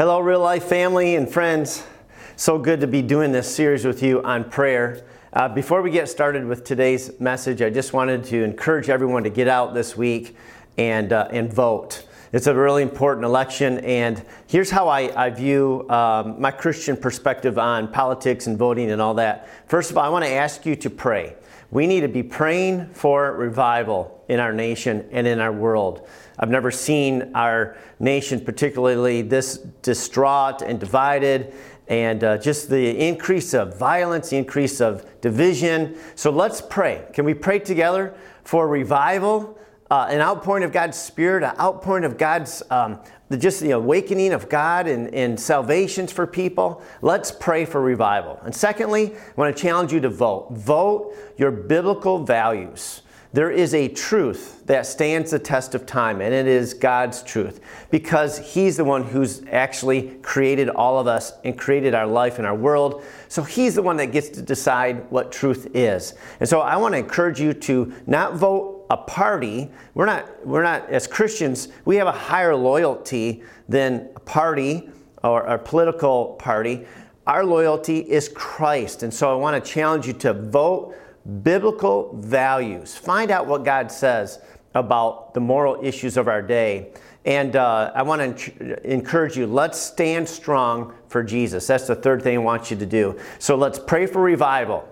Hello, real life family and friends. So good to be doing this series with you on prayer. Uh, before we get started with today's message, I just wanted to encourage everyone to get out this week and, uh, and vote. It's a really important election, and here's how I, I view um, my Christian perspective on politics and voting and all that. First of all, I want to ask you to pray. We need to be praying for revival in our nation and in our world. I've never seen our nation particularly this distraught and divided, and uh, just the increase of violence, the increase of division. So let's pray. Can we pray together for revival? Uh, an outpouring of God's Spirit, an outpouring of God's, um, the, just the awakening of God and, and salvations for people. Let's pray for revival. And secondly, I want to challenge you to vote. Vote your biblical values. There is a truth that stands the test of time, and it is God's truth because He's the one who's actually created all of us and created our life and our world. So He's the one that gets to decide what truth is. And so I want to encourage you to not vote a party. We're not, we're not, as Christians, we have a higher loyalty than a party or a political party. Our loyalty is Christ. And so I want to challenge you to vote biblical values. Find out what God says about the moral issues of our day. And uh, I want to encourage you, let's stand strong for Jesus. That's the third thing I want you to do. So let's pray for revival.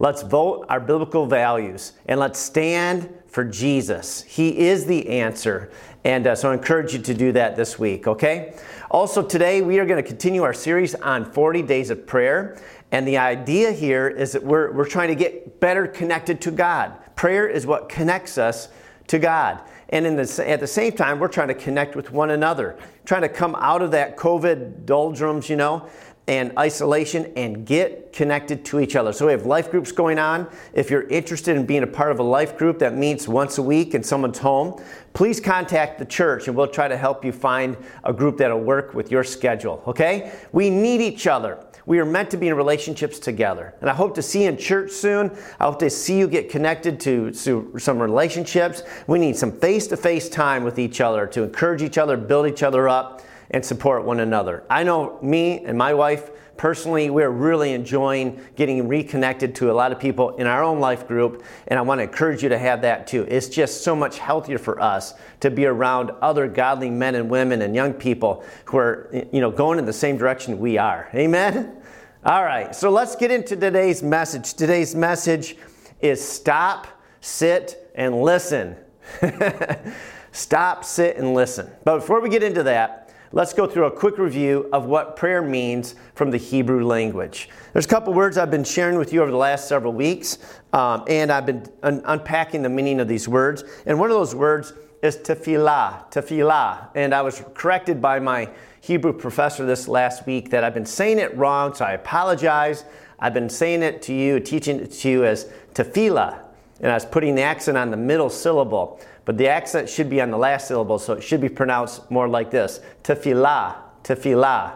Let's vote our biblical values and let's stand for Jesus. He is the answer. And uh, so I encourage you to do that this week, okay? Also, today we are going to continue our series on 40 days of prayer. And the idea here is that we're, we're trying to get better connected to God. Prayer is what connects us to God. And in the, at the same time, we're trying to connect with one another, trying to come out of that COVID doldrums, you know, and isolation and get connected to each other. So we have life groups going on. If you're interested in being a part of a life group that meets once a week in someone's home, please contact the church and we'll try to help you find a group that'll work with your schedule, okay? We need each other. We are meant to be in relationships together. And I hope to see you in church soon. I hope to see you get connected to, to some relationships. We need some face to face time with each other to encourage each other, build each other up, and support one another. I know me and my wife personally, we're really enjoying getting reconnected to a lot of people in our own life group, and I want to encourage you to have that too. It's just so much healthier for us to be around other godly men and women and young people who are, you know, going in the same direction we are. Amen. All right, so let's get into today's message. Today's message is stop, sit, and listen. stop, sit, and listen. But before we get into that, let's go through a quick review of what prayer means from the Hebrew language. There's a couple words I've been sharing with you over the last several weeks, um, and I've been un- unpacking the meaning of these words. And one of those words is tefillah, tefillah. And I was corrected by my Hebrew professor this last week that I've been saying it wrong, so I apologize. I've been saying it to you, teaching it to you as tefillah, and I was putting the accent on the middle syllable, but the accent should be on the last syllable, so it should be pronounced more like this tefillah, tefillah.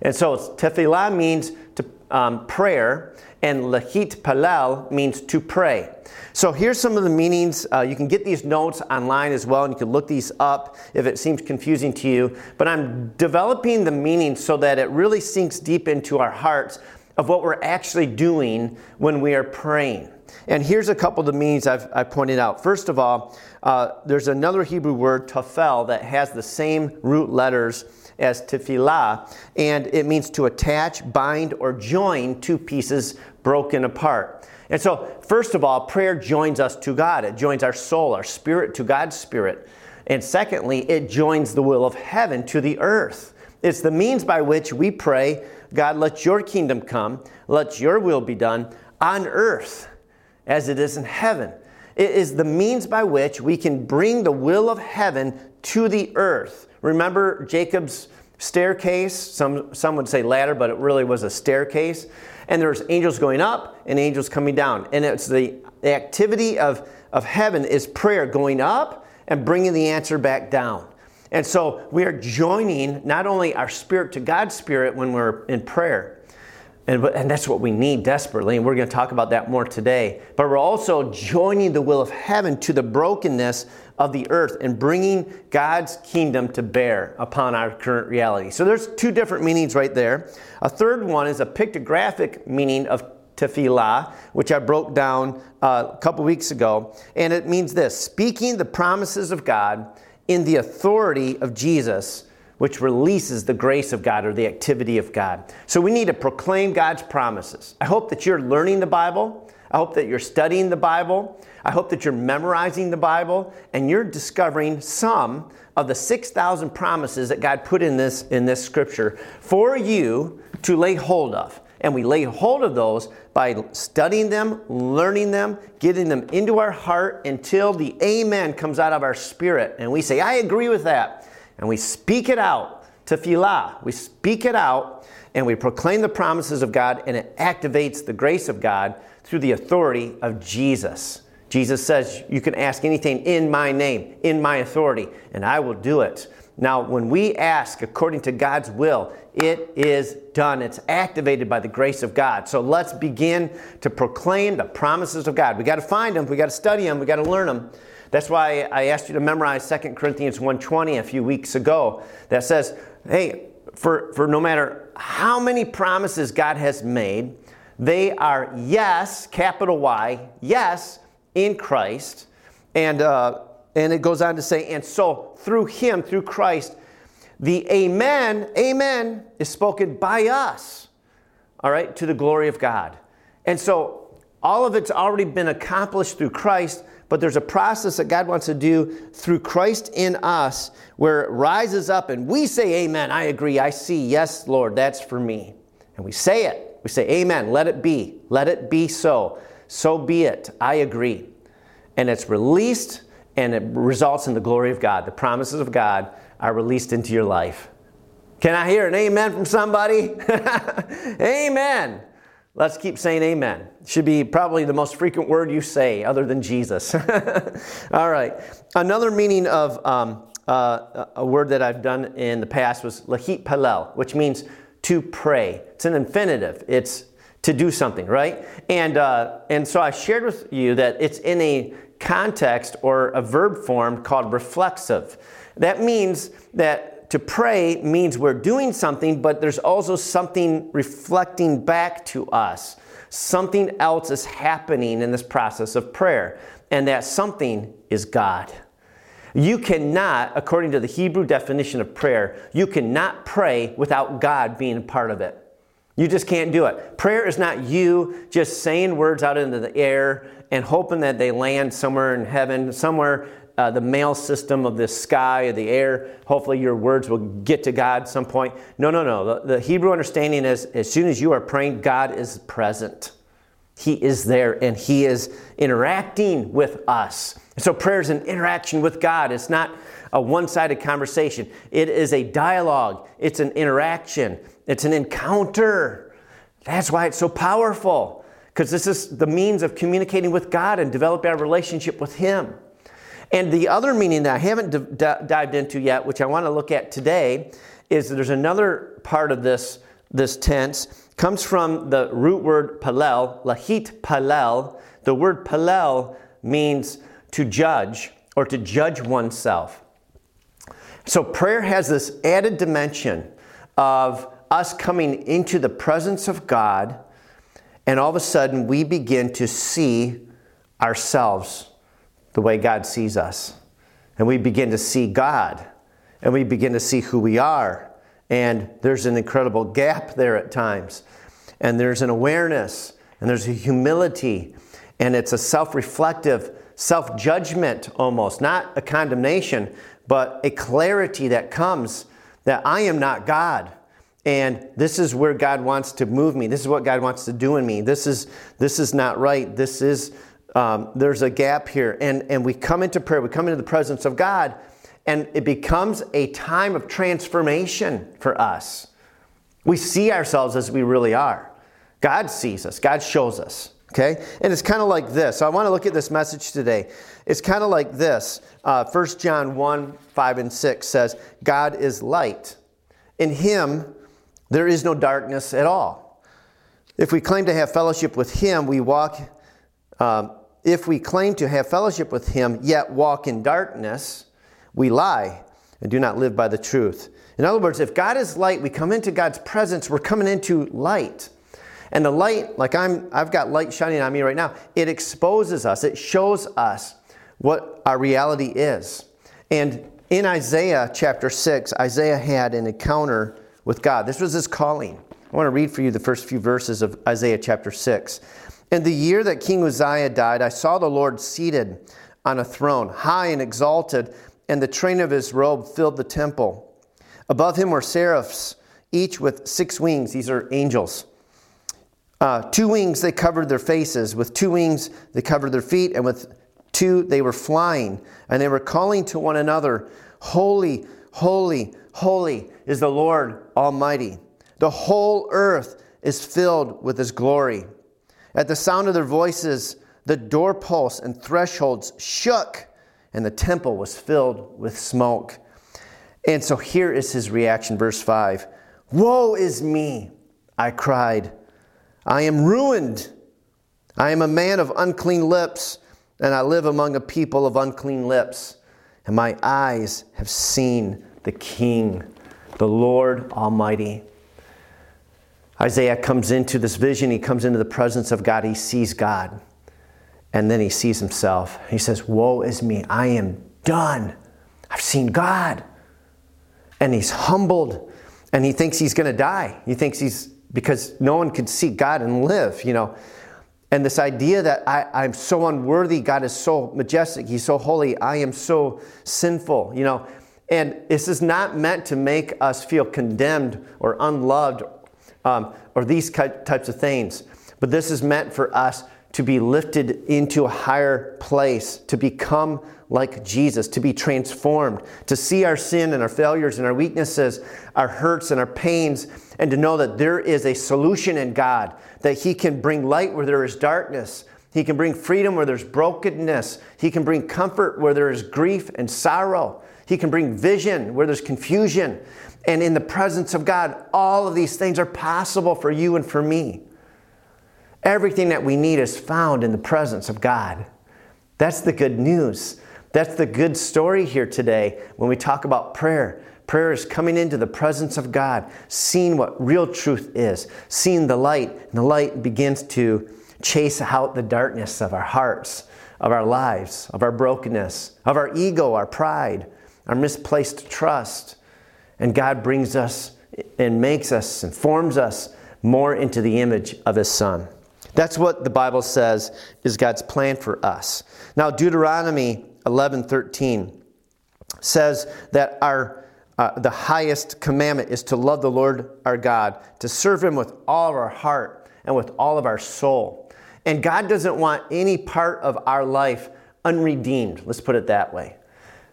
And so tefillah means to, um, prayer, and lahit palal means to pray. So here's some of the meanings. Uh, you can get these notes online as well, and you can look these up if it seems confusing to you. But I'm developing the meaning so that it really sinks deep into our hearts of what we're actually doing when we are praying. And here's a couple of the meanings I've, i pointed out. First of all, uh, there's another Hebrew word, tafel, that has the same root letters as tefillah, and it means to attach, bind, or join two pieces broken apart. And so, first of all, prayer joins us to God. It joins our soul, our spirit to God's spirit. And secondly, it joins the will of heaven to the earth. It's the means by which we pray, God, let your kingdom come, let your will be done on earth as it is in heaven. It is the means by which we can bring the will of heaven to the earth. Remember Jacob's staircase? Some, some would say ladder, but it really was a staircase and there's angels going up and angels coming down. And it's the, the activity of, of heaven is prayer going up and bringing the answer back down. And so we are joining not only our spirit to God's spirit when we're in prayer, And, and that's what we need desperately. And we're going to talk about that more today. But we're also joining the will of heaven to the brokenness of the earth and bringing God's kingdom to bear upon our current reality. So there's two different meanings right there. A third one is a pictographic meaning of tefillah, which I broke down uh, a couple weeks ago. And it means this speaking the promises of God in the authority of Jesus which releases the grace of God or the activity of God. So we need to proclaim God's promises. I hope that you're learning the Bible. I hope that you're studying the Bible. I hope that you're memorizing the Bible and you're discovering some of the 6,000 promises that God put in this, in this scripture for you to lay hold of. And we lay hold of those by studying them, learning them, getting them into our heart until the amen comes out of our spirit. And we say, I agree with that and we speak it out to tefillah. We speak it out and we proclaim the promises of God, and it activates the grace of God through the authority of Jesus. Jesus says, You can ask anything in my name, in my authority, and I will do it. Now, when we ask according to God's will, it is done. It's activated by the grace of God. So let's begin to proclaim the promises of God. We got to find them, we got to study them, we got to learn them. That's why I asked you to memorize 2 Corinthians 1.20 a few weeks ago that says, hey, for, for no matter how many promises God has made, they are yes, capital Y, yes, in Christ. And, uh, and it goes on to say, and so through Him, through Christ, the Amen, Amen, is spoken by us, all right, to the glory of God. And so all of it's already been accomplished through Christ, but there's a process that God wants to do through Christ in us where it rises up and we say, Amen. I agree. I see. Yes, Lord, that's for me. And we say it. We say, Amen. Let it be. Let it be so. So be it. I agree. And it's released and it results in the glory of God. The promises of God are released into your life. Can I hear an amen from somebody? amen. Let's keep saying amen. Should be probably the most frequent word you say other than Jesus. All right. Another meaning of um, uh, a word that I've done in the past was lahit palel, which means to pray. It's an infinitive. It's to do something, right? And, uh, and so I shared with you that it's in a context or a verb form called reflexive. That means that to pray means we're doing something, but there's also something reflecting back to us. Something else is happening in this process of prayer, and that something is God. You cannot, according to the Hebrew definition of prayer, you cannot pray without God being a part of it. You just can't do it. Prayer is not you just saying words out into the air and hoping that they land somewhere in heaven, somewhere uh, the mail system of the sky or the air. Hopefully, your words will get to God some point. No, no, no. The, the Hebrew understanding is as soon as you are praying, God is present. He is there and He is interacting with us. So, prayer is an interaction with God. It's not a one sided conversation, it is a dialogue, it's an interaction, it's an encounter. That's why it's so powerful, because this is the means of communicating with God and developing our relationship with Him. And the other meaning that I haven't d- d- dived into yet, which I want to look at today, is that there's another part of this, this tense, comes from the root word palel, lahit palel. The word palel means to judge or to judge oneself. So prayer has this added dimension of us coming into the presence of God, and all of a sudden we begin to see ourselves the way God sees us. And we begin to see God and we begin to see who we are. And there's an incredible gap there at times. And there's an awareness and there's a humility and it's a self reflective, self judgment almost, not a condemnation, but a clarity that comes that I am not God. And this is where God wants to move me. This is what God wants to do in me. This is, this is not right. This is um, there's a gap here. And, and we come into prayer, we come into the presence of God, and it becomes a time of transformation for us. We see ourselves as we really are. God sees us, God shows us. Okay? And it's kind of like this. So I want to look at this message today. It's kind of like this. Uh, 1 John 1 5 and 6 says, God is light. In him, there is no darkness at all. If we claim to have fellowship with him, we walk. Um, if we claim to have fellowship with him, yet walk in darkness, we lie and do not live by the truth. In other words, if God is light, we come into God's presence, we're coming into light. And the light, like I'm, I've got light shining on me right now, it exposes us, it shows us what our reality is. And in Isaiah chapter 6, Isaiah had an encounter with God. This was his calling. I want to read for you the first few verses of Isaiah chapter 6. In the year that King Uzziah died, I saw the Lord seated on a throne, high and exalted, and the train of his robe filled the temple. Above him were seraphs, each with six wings. These are angels. Uh, two wings they covered their faces, with two wings they covered their feet, and with two they were flying, and they were calling to one another, Holy, holy, holy is the Lord Almighty. The whole earth is filled with his glory. At the sound of their voices, the doorposts and thresholds shook, and the temple was filled with smoke. And so here is his reaction, verse 5 Woe is me, I cried. I am ruined. I am a man of unclean lips, and I live among a people of unclean lips. And my eyes have seen the King, the Lord Almighty. Isaiah comes into this vision, he comes into the presence of God, he sees God, and then he sees himself. He says, Woe is me, I am done. I've seen God. And he's humbled, and he thinks he's going to die. He thinks he's, because no one could see God and live, you know. And this idea that I, I'm so unworthy, God is so majestic, He's so holy, I am so sinful, you know. And this is not meant to make us feel condemned or unloved um, or these types of things. But this is meant for us to be lifted into a higher place, to become like Jesus, to be transformed, to see our sin and our failures and our weaknesses, our hurts and our pains, and to know that there is a solution in God, that He can bring light where there is darkness. He can bring freedom where there's brokenness. He can bring comfort where there is grief and sorrow. He can bring vision where there's confusion. And in the presence of God, all of these things are possible for you and for me. Everything that we need is found in the presence of God. That's the good news. That's the good story here today when we talk about prayer. Prayer is coming into the presence of God, seeing what real truth is, seeing the light, and the light begins to chase out the darkness of our hearts, of our lives, of our brokenness, of our ego, our pride, our misplaced trust. And God brings us and makes us and forms us more into the image of His Son. That's what the Bible says is God's plan for us. Now, Deuteronomy 11:13 says that our uh, the highest commandment is to love the Lord our God, to serve Him with all of our heart and with all of our soul. And God doesn't want any part of our life unredeemed. Let's put it that way.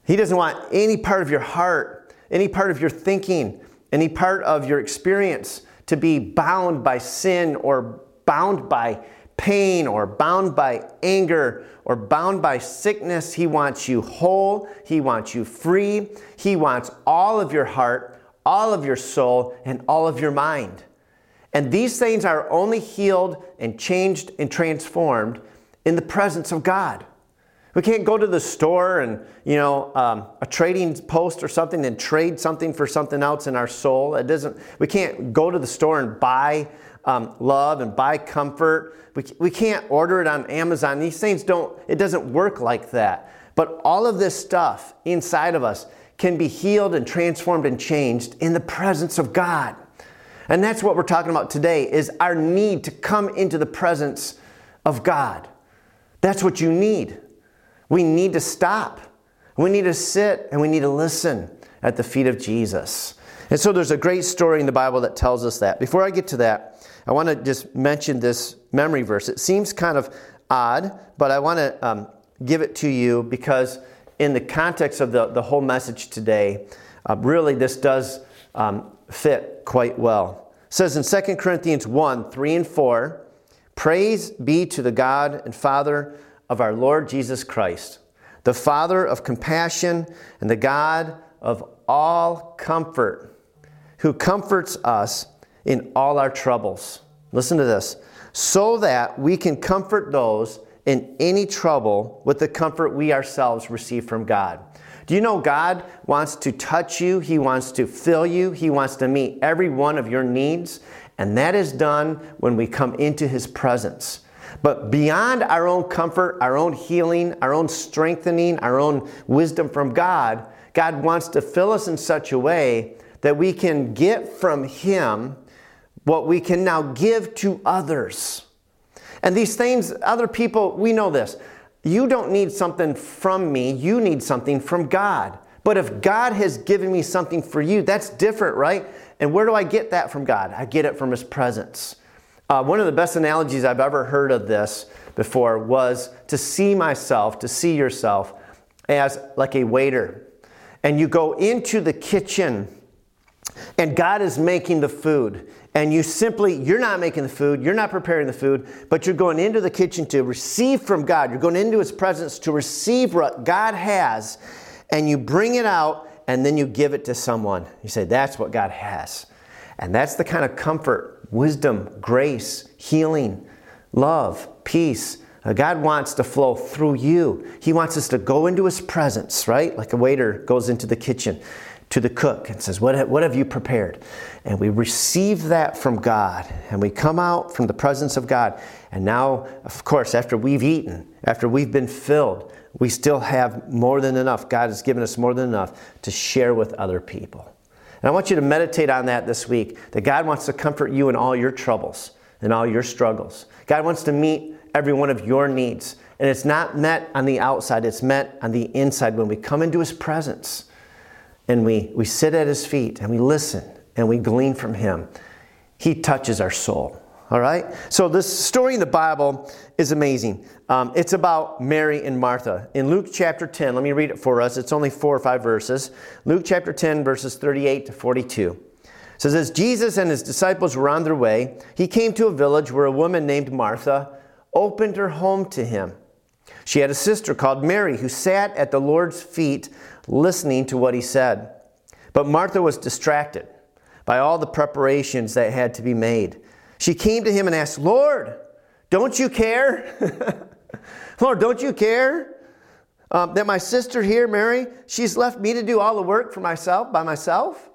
He doesn't want any part of your heart, any part of your thinking, any part of your experience to be bound by sin or bound by pain or bound by anger or bound by sickness. He wants you whole. He wants you free. He wants all of your heart, all of your soul, and all of your mind. And these things are only healed and changed and transformed in the presence of God. We can't go to the store and, you know, um, a trading post or something and trade something for something else in our soul. It doesn't, we can't go to the store and buy um, love and buy comfort. We, we can't order it on Amazon. These things don't, it doesn't work like that. But all of this stuff inside of us can be healed and transformed and changed in the presence of God. And that's what we're talking about today is our need to come into the presence of God. That's what you need. We need to stop. We need to sit and we need to listen at the feet of Jesus. And so there's a great story in the Bible that tells us that. Before I get to that, I want to just mention this memory verse. It seems kind of odd, but I want to um, give it to you because, in the context of the, the whole message today, uh, really this does um, fit quite well. It says in 2 Corinthians 1 3 and 4, Praise be to the God and Father of our Lord Jesus Christ, the Father of compassion and the God of all comfort, who comforts us in all our troubles, Listen to this. So that we can comfort those in any trouble with the comfort we ourselves receive from God. Do you know God wants to touch you? He wants to fill you. He wants to meet every one of your needs. And that is done when we come into His presence. But beyond our own comfort, our own healing, our own strengthening, our own wisdom from God, God wants to fill us in such a way that we can get from Him what we can now give to others. And these things, other people, we know this. You don't need something from me, you need something from God. But if God has given me something for you, that's different, right? And where do I get that from God? I get it from His presence. Uh, one of the best analogies I've ever heard of this before was to see myself, to see yourself as like a waiter. And you go into the kitchen and God is making the food. And you simply, you're not making the food, you're not preparing the food, but you're going into the kitchen to receive from God. You're going into His presence to receive what God has, and you bring it out, and then you give it to someone. You say, That's what God has. And that's the kind of comfort, wisdom, grace, healing, love, peace. Uh, God wants to flow through you. He wants us to go into His presence, right? Like a waiter goes into the kitchen to the cook and says, what, what have you prepared? And we receive that from God and we come out from the presence of God. And now, of course, after we've eaten, after we've been filled, we still have more than enough. God has given us more than enough to share with other people. And I want you to meditate on that this week that God wants to comfort you in all your troubles and all your struggles. God wants to meet every one of your needs. And it's not met on the outside, it's met on the inside when we come into His presence and we, we sit at His feet and we listen and we glean from Him. He touches our soul. All right? So, this story in the Bible is amazing. Um, it's about Mary and Martha. In Luke chapter 10, let me read it for us. It's only four or five verses. Luke chapter 10, verses 38 to 42. It says, As Jesus and his disciples were on their way, he came to a village where a woman named Martha opened her home to him. She had a sister called Mary who sat at the Lord's feet listening to what he said. But Martha was distracted by all the preparations that had to be made. She came to him and asked, Lord, don't you care? Lord, don't you care um, that my sister here, Mary, she's left me to do all the work for myself, by myself?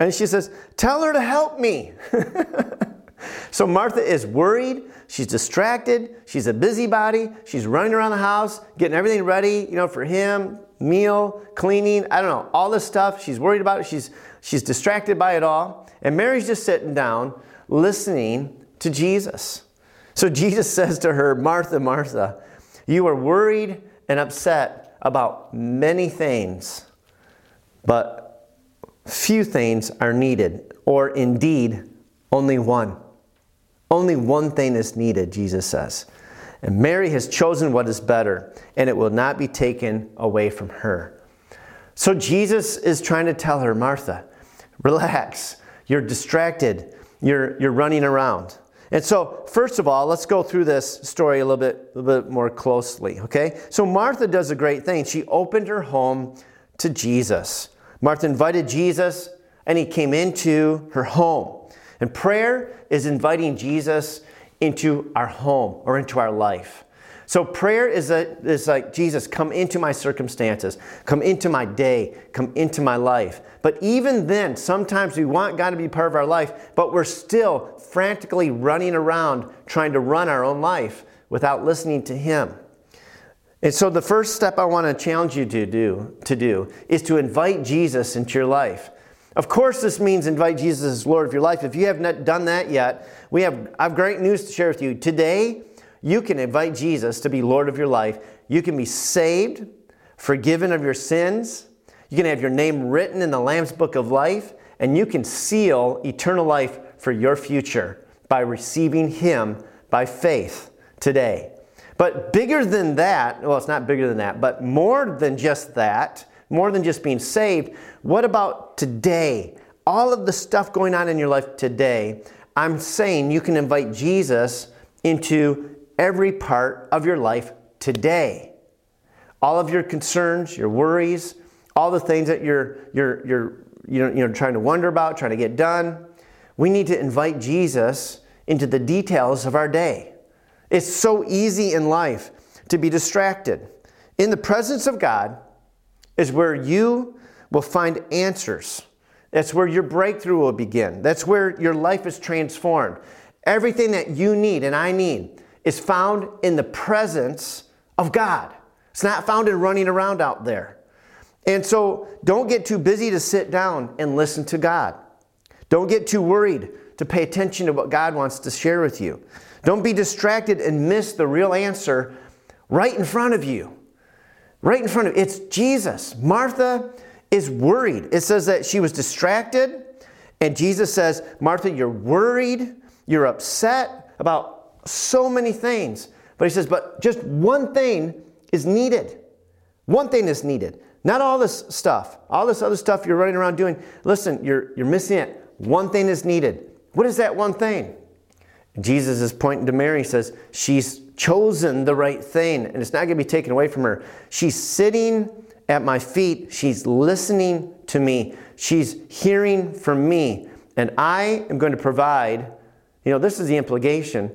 And she says, Tell her to help me. so Martha is worried. She's distracted. She's a busybody. She's running around the house, getting everything ready, you know, for him, meal, cleaning, I don't know, all this stuff. She's worried about it. She's, she's distracted by it all. And Mary's just sitting down listening to Jesus. So Jesus says to her, Martha, Martha, you are worried and upset about many things, but few things are needed, or indeed, only one. Only one thing is needed, Jesus says. And Mary has chosen what is better, and it will not be taken away from her. So Jesus is trying to tell her, Martha, relax. You're distracted you're, you're running around. And so, first of all, let's go through this story a little bit, a little bit more closely, okay? So, Martha does a great thing. She opened her home to Jesus. Martha invited Jesus, and he came into her home. And prayer is inviting Jesus into our home or into our life. So prayer is, a, is like, Jesus, come into my circumstances, come into my day, come into my life. But even then, sometimes we want God to be part of our life, but we're still frantically running around trying to run our own life without listening to Him. And so the first step I want to challenge you to do, to do is to invite Jesus into your life. Of course, this means invite Jesus as Lord of your life. If you have not done that yet, we have, I have great news to share with you. Today, you can invite Jesus to be Lord of your life. You can be saved, forgiven of your sins. You can have your name written in the Lamb's Book of Life, and you can seal eternal life for your future by receiving Him by faith today. But bigger than that, well, it's not bigger than that, but more than just that, more than just being saved, what about today? All of the stuff going on in your life today, I'm saying you can invite Jesus into every part of your life today. All of your concerns, your worries, all the things that you're, you're, you're you know, you know, trying to wonder about, trying to get done. We need to invite Jesus into the details of our day. It's so easy in life to be distracted. In the presence of God is where you will find answers. That's where your breakthrough will begin. That's where your life is transformed. Everything that you need and I need is found in the presence of God. It's not found in running around out there. And so don't get too busy to sit down and listen to God. Don't get too worried to pay attention to what God wants to share with you. Don't be distracted and miss the real answer right in front of you. Right in front of. It's Jesus. Martha is worried. It says that she was distracted, and Jesus says, Martha, you're worried, you're upset about so many things. But he says, but just one thing is needed. One thing is needed. Not all this stuff, all this other stuff you're running around doing. Listen, you're, you're missing it. One thing is needed. What is that one thing? Jesus is pointing to Mary, He says, She's chosen the right thing, and it's not going to be taken away from her. She's sitting at my feet, she's listening to me, she's hearing from me, and I am going to provide. You know, this is the implication.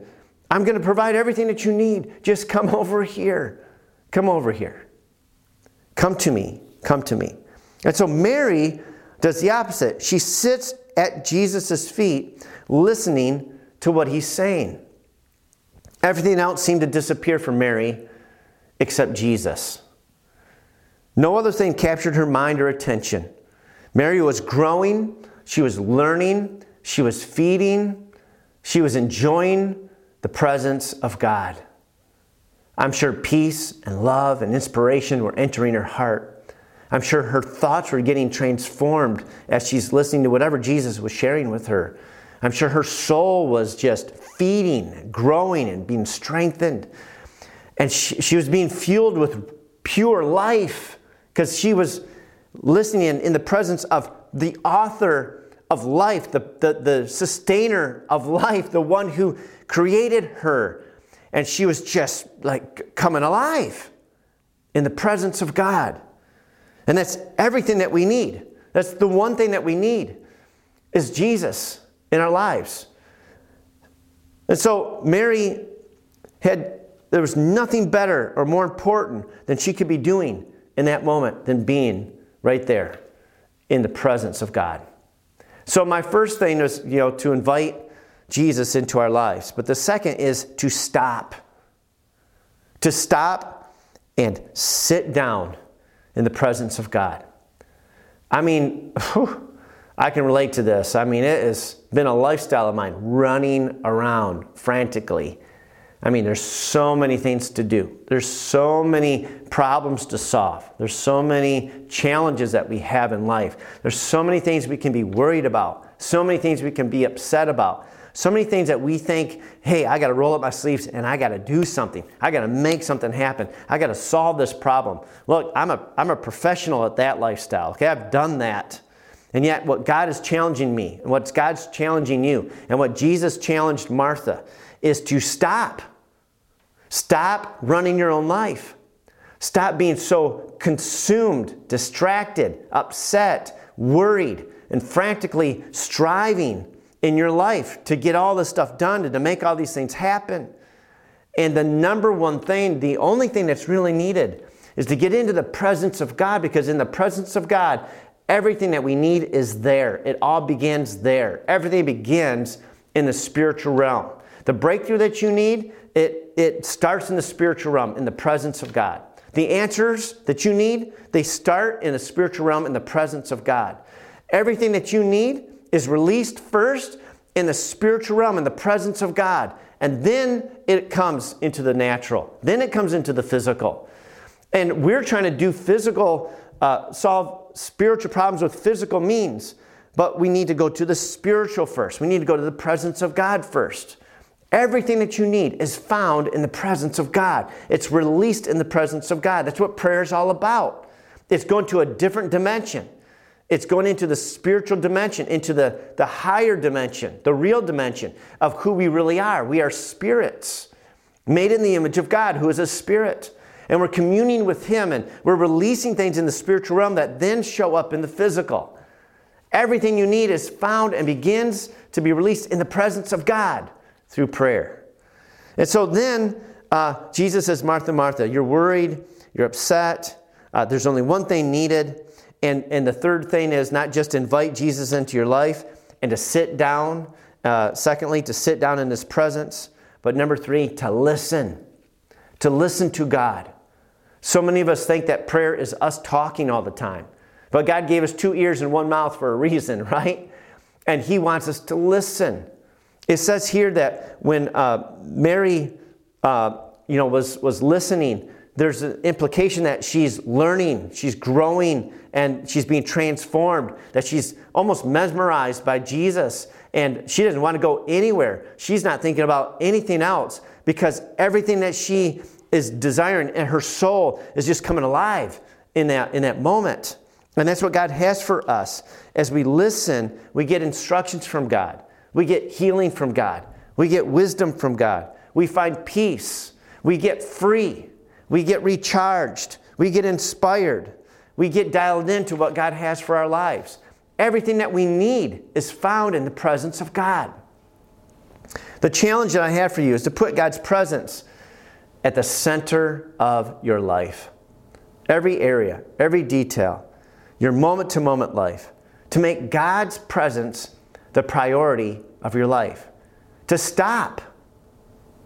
I'm going to provide everything that you need. Just come over here. Come over here. Come to me. Come to me. And so Mary does the opposite. She sits at Jesus' feet listening to what he's saying. Everything else seemed to disappear from Mary except Jesus. No other thing captured her mind or attention. Mary was growing, she was learning, she was feeding, she was enjoying the presence of God. I'm sure peace and love and inspiration were entering her heart. I'm sure her thoughts were getting transformed as she's listening to whatever Jesus was sharing with her. I'm sure her soul was just feeding, growing, and being strengthened. And she, she was being fueled with pure life because she was listening in, in, the presence of the author of life, the, the, the sustainer of life, the one who created her. And she was just like coming alive in the presence of God. And that's everything that we need. That's the one thing that we need is Jesus in our lives. And so Mary had, there was nothing better or more important than she could be doing in that moment than being right there in the presence of God. So my first thing is, you know, to invite Jesus into our lives. But the second is to stop. To stop and sit down in the presence of God. I mean, whew, I can relate to this. I mean, it has been a lifestyle of mine running around frantically. I mean, there's so many things to do. There's so many problems to solve. There's so many challenges that we have in life. There's so many things we can be worried about. So many things we can be upset about. So many things that we think, hey, I got to roll up my sleeves and I got to do something. I got to make something happen. I got to solve this problem. Look, I'm a, I'm a professional at that lifestyle. Okay, I've done that. And yet, what God is challenging me, and what God's challenging you, and what Jesus challenged Martha is to stop. Stop running your own life. Stop being so consumed, distracted, upset, worried, and frantically striving in your life to get all this stuff done and to make all these things happen. And the number one thing, the only thing that's really needed, is to get into the presence of God because in the presence of God, Everything that we need is there. It all begins there. Everything begins in the spiritual realm. The breakthrough that you need, it, it starts in the spiritual realm, in the presence of God. The answers that you need, they start in the spiritual realm, in the presence of God. Everything that you need is released first in the spiritual realm, in the presence of God. And then it comes into the natural. Then it comes into the physical. And we're trying to do physical, uh, solve spiritual problems with physical means, but we need to go to the spiritual first. We need to go to the presence of God first. Everything that you need is found in the presence of God. It's released in the presence of God. That's what prayer is all about. It's going to a different dimension. It's going into the spiritual dimension, into the, the higher dimension, the real dimension of who we really are. We are spirits made in the image of God, who is a spirit and we're communing with Him and we're releasing things in the spiritual realm that then show up in the physical. Everything you need is found and begins to be released in the presence of God. Through prayer. And so then uh, Jesus says, Martha, Martha, you're worried, you're upset, uh, there's only one thing needed. And, and the third thing is not just invite Jesus into your life and to sit down. Uh, secondly, to sit down in his presence. But number three, to listen. To listen to God. So many of us think that prayer is us talking all the time. But God gave us two ears and one mouth for a reason, right? And He wants us to listen. It says here that when uh, Mary, uh, you know, was was listening, there's an implication that she's learning, she's growing, and she's being transformed. That she's almost mesmerized by Jesus, and she doesn't want to go anywhere. She's not thinking about anything else because everything that she is desiring and her soul is just coming alive in that in that moment. And that's what God has for us. As we listen, we get instructions from God. We get healing from God. We get wisdom from God. We find peace. We get free. We get recharged. We get inspired. We get dialed into what God has for our lives. Everything that we need is found in the presence of God. The challenge that I have for you is to put God's presence at the center of your life. Every area, every detail your moment to moment life, to make God's presence the priority of your life, to stop.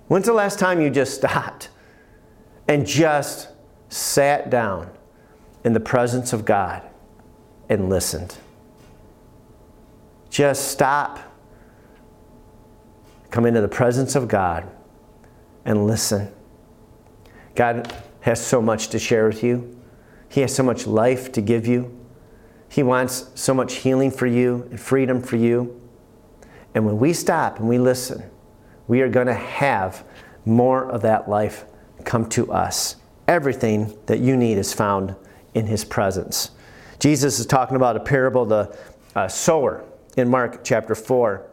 When's the last time you just stopped and just sat down in the presence of God and listened? Just stop, come into the presence of God and listen. God has so much to share with you. He has so much life to give you. He wants so much healing for you and freedom for you. And when we stop and we listen, we are going to have more of that life come to us. Everything that you need is found in His presence. Jesus is talking about a parable, the uh, sower, in Mark chapter 4.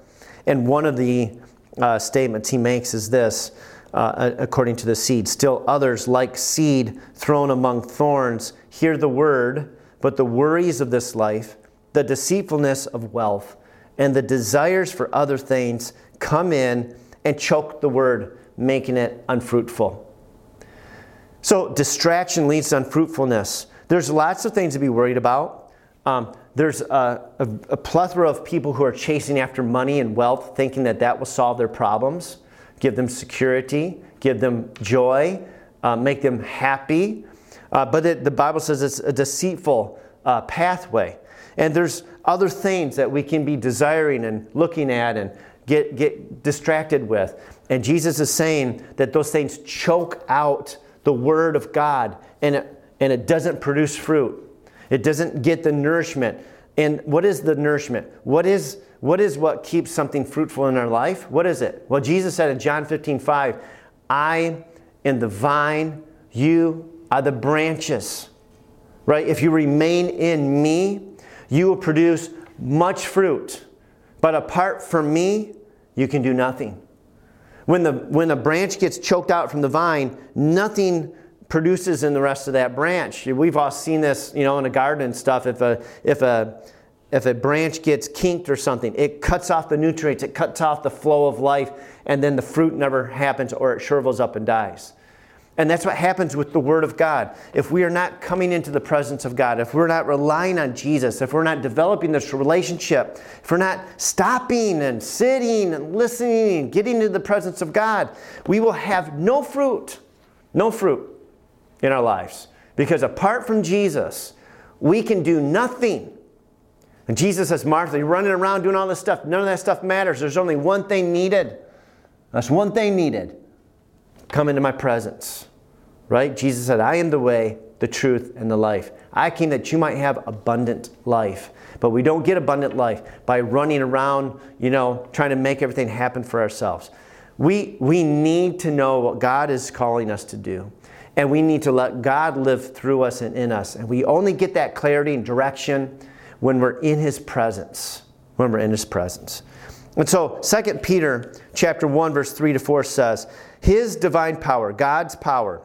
And one of the uh, statements he makes is this uh, according to the seed. Still others, like seed thrown among thorns, hear the word but the worries of this life, the deceitfulness of wealth, and the desires for other things come in and choke the word, making it unfruitful. So, distraction leads to unfruitfulness. There's lots of things to be worried about. Um, there's a, a, a, plethora of people who are chasing after money and wealth, thinking that that will solve their problems, give them security, give them joy, uh, make them happy. Uh, but it, the Bible says it's a deceitful uh, pathway. And there's other things that we can be desiring and looking at and get, get distracted with. And Jesus is saying that those things choke out the Word of God and it, and it doesn't produce fruit. It doesn't get the nourishment. And what is the nourishment? What is, what is what keeps something fruitful in our life? What is it? Well, Jesus said in John 15, 5, I am the vine, you are the branches, right? If you remain in me, you will produce much fruit. But apart from me, you can do nothing. When the, when a branch gets choked out from the vine, nothing produces in the rest of that branch. We've all seen this, you know, in a garden and stuff. If a, if a, if a branch gets kinked or something, it cuts off the nutrients, it cuts off the flow of life, and then the fruit never happens or it shrivels up and dies. And that's what happens with the Word of God. If we are not coming into the presence of God, if we're not relying on Jesus, if we're not developing this relationship, if we're not stopping and sitting and listening and getting into the presence of God, we will have no fruit, no fruit in our lives. Because apart from Jesus, we can do nothing. And Jesus says, Martha, you're running around doing all this stuff. None of that stuff matters. There's only one thing needed. That's one thing needed. Come into my presence right? Jesus said, I am the way, the truth, and the life. I came that you might have abundant life. But we don't get abundant life by running around, you know, trying to make everything happen for ourselves. We, we need to know what God is calling us to do. And we need to let God live through us and in us. And we only get that clarity and direction when we're in His presence. When we're in His presence. And so 2 Peter chapter 1, verse 3 to 4 says, His divine power, God's power,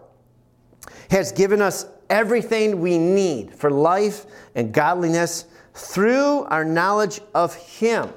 has given us everything we need for life and godliness through our knowledge of Him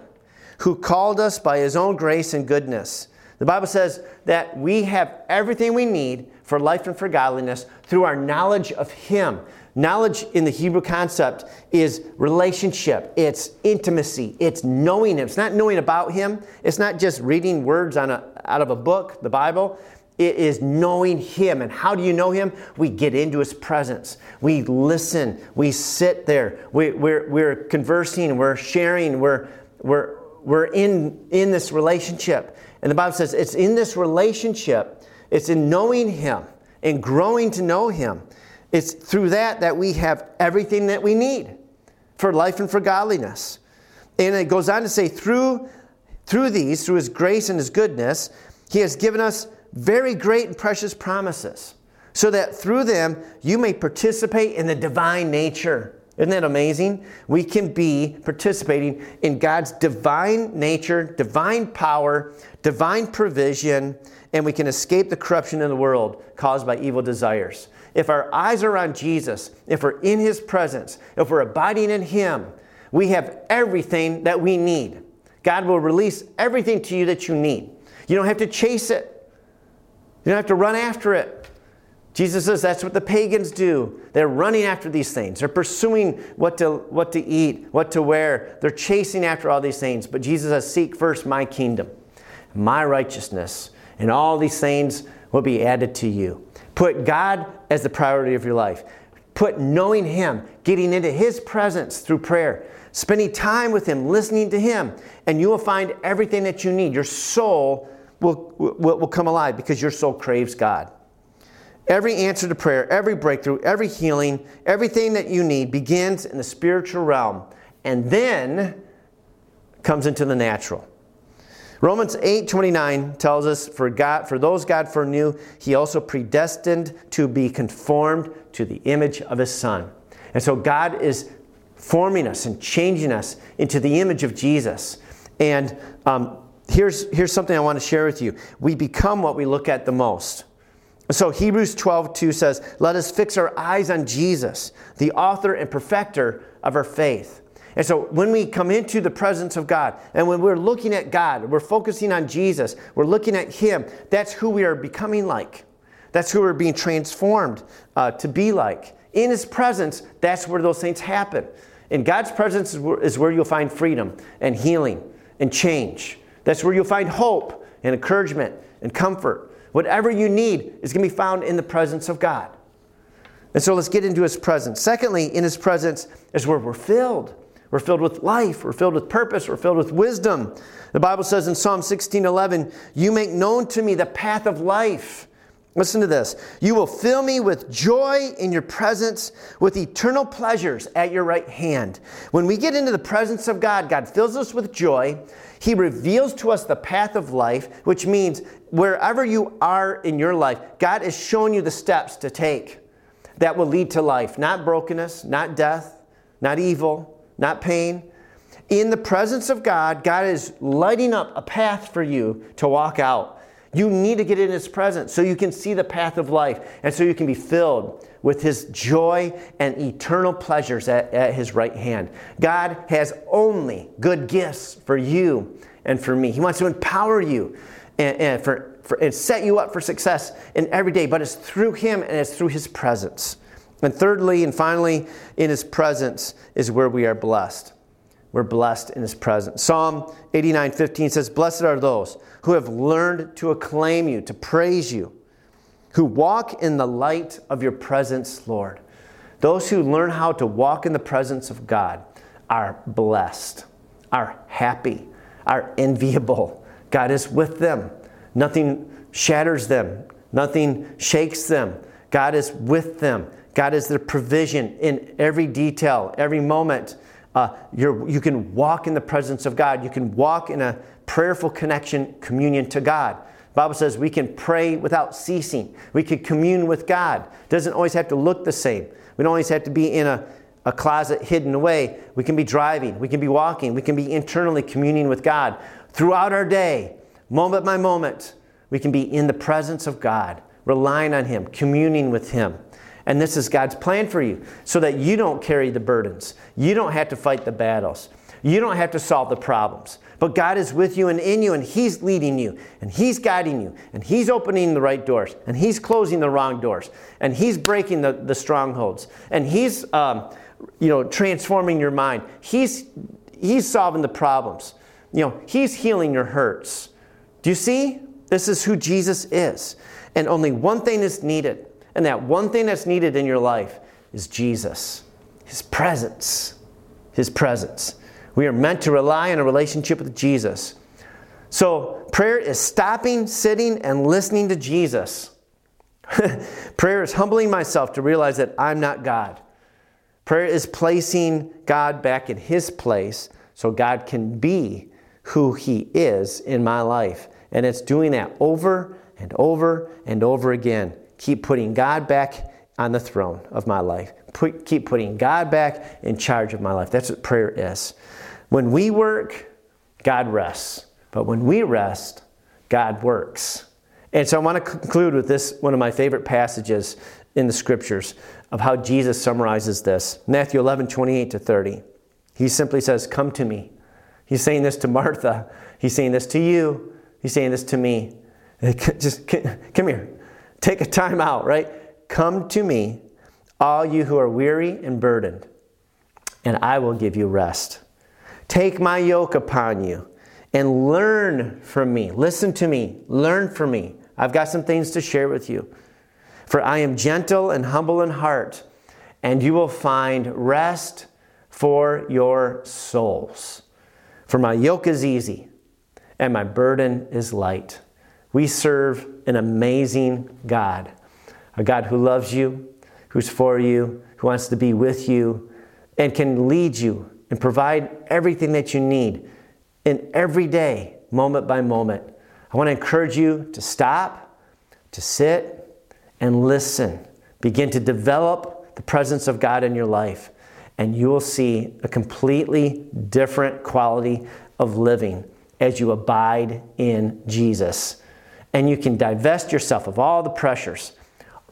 who called us by His own grace and goodness. The Bible says that we have everything we need for life and for godliness through our knowledge of Him. Knowledge in the Hebrew concept is relationship, it's intimacy, it's knowing Him. It's not knowing about Him, it's not just reading words on a, out of a book, the Bible. It is knowing Him. And how do you know Him? We get into His presence. We listen. We sit there. We, we're, we're conversing. We're sharing. We're, we're, we're in, in this relationship. And the Bible says it's in this relationship, it's in knowing Him and growing to know Him. It's through that that we have everything that we need for life and for godliness. And it goes on to say, through, through these, through His grace and His goodness, He has given us very great and precious promises, so that through them you may participate in the divine nature isn't that amazing? We can be participating in God's divine nature, divine power, divine provision, and we can escape the corruption in the world caused by evil desires. If our eyes are on Jesus, if we're in His presence, if we're abiding in Him, we have everything that we need. God will release everything to you that you need. You don't have to chase it, you don't have to run after it. Jesus says that's what the pagans do. They're running after these things. They're pursuing what to, what to eat, what to wear. They're chasing after all these things. But Jesus says, Seek first my kingdom, my righteousness, and all these things will be added to you. Put God as the priority of your life. Put knowing Him, getting into His presence through prayer, spending time with Him, listening to Him, and you will find everything that you need. Your soul will, will, will come alive because your soul craves God. Every answer to prayer, every breakthrough, every healing, everything that you need begins in the spiritual realm and then comes into the natural. Romans 8:29 tells us for God for those God foreknew he also predestined to be conformed to the image of his son. And so God is forming us and changing us into the image of Jesus. And um, here's, here's something I want to share with you. We become what we look at the most. So Hebrews 12, 2 says, Let us fix our eyes on Jesus, the author and perfecter of our faith. And so when we come into the presence of God and when we're looking at God, we're focusing on Jesus, we're looking at Him, that's who we are becoming like. That's who we're being transformed uh, to be like. In His presence, that's where those things happen. In God's presence is where, is where you'll find freedom and healing and change. That's where you'll find hope and encouragement and comfort. Whatever you need is going to be found in the presence of God. And so let's get into his presence. Secondly, in his presence is where we're filled. We're filled with life, we're filled with purpose, we're filled with wisdom. The Bible says in Psalm 16:11, "You make known to me the path of life." Listen to this. You will fill me with joy in your presence, with eternal pleasures at your right hand. When we get into the presence of God, God fills us with joy. He reveals to us the path of life, which means wherever you are in your life, God is showing you the steps to take that will lead to life. Not brokenness, not death, not evil, not pain. In the presence of God, God is lighting up a path for you to walk out. You need to get in His presence so you can see the path of life and so you can be filled with His joy and eternal pleasures at, at His right hand. God has only good gifts for you and for me. He wants to empower you and, and for, for, and set you up for success in every day, but it's through Him and it's through His presence. And thirdly and finally, in His presence is where we are blessed. We're blessed in His presence. Psalm 89 15 says, Blessed are those who have learned to acclaim you, to praise you, who walk in the light of your presence, Lord. Those who learn how to walk in the presence of God are blessed, are happy, are enviable, God is with them. Nothing shatters them, nothing shakes them. God is with them. God is their provision in every detail, every moment. Uh, you can walk in the presence of God. You can walk in a prayerful connection, communion to God. The Bible says we can pray without ceasing. We can commune with God. It doesn't always have to look the same. We don't always have to be in a, a closet hidden away. We can be driving. We can be walking. We can be internally communing with God throughout our day, moment by moment, we can be in the presence of God, relying on Him, communing with Him. And this is God's plan for you so that you don't carry the burdens. You don't have to fight the battles. You don't have to solve the problems. But God is with you and in you, and He's leading you, and He's guiding you, and He's opening the right doors, and He's closing the wrong doors, and He's breaking the, the strongholds, and He's um, you know transforming your mind. He's He's solving the problems. You know, He's healing your hurts. Do you see? This is who Jesus is. And only one thing is needed. And that one thing that's needed in your life is Jesus, His presence. His presence. We are meant to rely on a relationship with Jesus. So, prayer is stopping, sitting, and listening to Jesus. prayer is humbling myself to realize that I'm not God. Prayer is placing God back in His place so God can be who He is in my life. And it's doing that over and over and over again. Keep putting God back on the throne of my life. Put, keep putting God back in charge of my life. That's what prayer is. When we work, God rests. But when we rest, God works. And so I want to conclude with this one of my favorite passages in the scriptures of how Jesus summarizes this. Matthew 11, 28 to 30. He simply says, Come to me. He's saying this to Martha. He's saying this to you. He's saying this to me. Just come here. Take a time out, right? Come to me, all you who are weary and burdened, and I will give you rest. Take my yoke upon you and learn from me. Listen to me. Learn from me. I've got some things to share with you. For I am gentle and humble in heart, and you will find rest for your souls. For my yoke is easy and my burden is light. We serve an amazing God, a God who loves you, who's for you, who wants to be with you, and can lead you and provide everything that you need in every day, moment by moment. I want to encourage you to stop, to sit, and listen. Begin to develop the presence of God in your life, and you will see a completely different quality of living as you abide in Jesus. And you can divest yourself of all the pressures,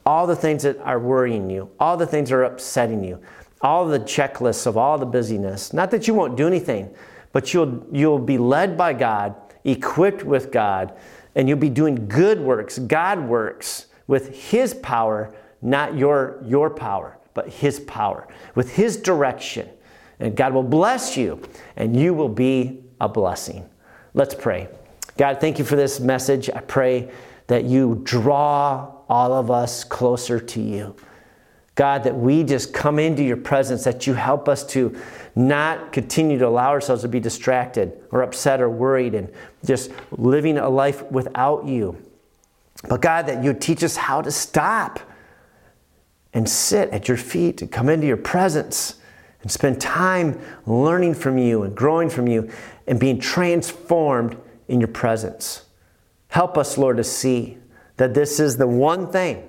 all the things that are worrying you, all the things that are upsetting you, all the checklists of all the busyness. Not that you won't do anything, but you'll, you'll be led by God, equipped with God, and you'll be doing good works, God works, with His power, not your, your power, but His power, with His direction. And God will bless you, and you will be a blessing. Let's pray. God, thank you for this message. I pray that you draw all of us closer to you. God, that we just come into your presence, that you help us to not continue to allow ourselves to be distracted or upset or worried and just living a life without you. But God, that you teach us how to stop and sit at your feet and come into your presence and spend time learning from you and growing from you and being transformed in your presence. Help us, Lord, to see that this is the one thing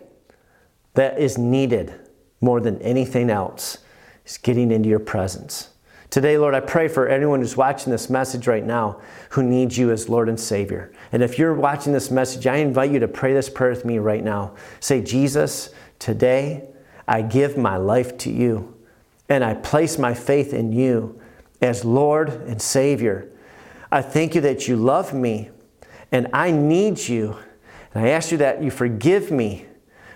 that is needed more than anything else is getting into your presence. Today, Lord, I pray for anyone who's watching this message right now who needs you as Lord and Savior. And if you're watching this message, I invite you to pray this prayer with me right now. Say, Jesus, today I give my life to you, and I place my faith in you as Lord and Savior. I thank you that you love me, and I need you. And I ask you that you forgive me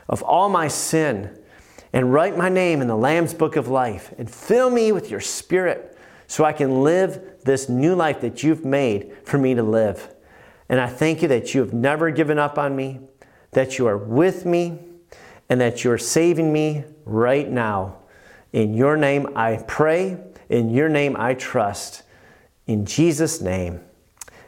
of all my sin and write my name in the Lamb's book of life and fill me with your spirit so I can live this new life that you've made for me to live. And I thank you that you have never given up on me, that you are with me, and that you're saving me right now. In your name I pray, in your name I trust. In Jesus' name,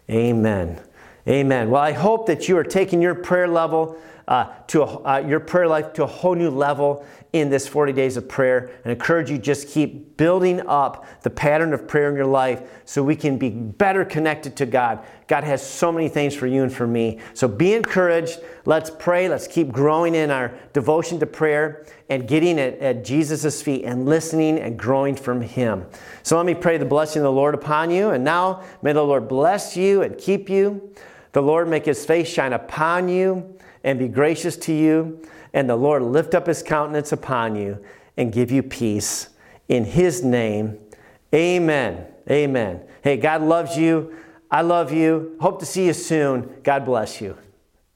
amen. Amen. Well, I hope that you are taking your prayer level uh, to a, uh, your prayer life to a whole new level in this 40 days of prayer and encourage you just keep building up the pattern of prayer in your life so we can be better connected to God. God has so many things for you and for me. So be encouraged. Let's pray. Let's keep growing in our devotion to prayer and getting at, at Jesus' feet and listening and growing from Him. So let me pray the blessing of the Lord upon you. And now may the Lord bless you and keep you. The Lord make His face shine upon you and be gracious to you, and the Lord lift up his countenance upon you and give you peace. In his name, amen. Amen. Hey, God loves you. I love you. Hope to see you soon. God bless you.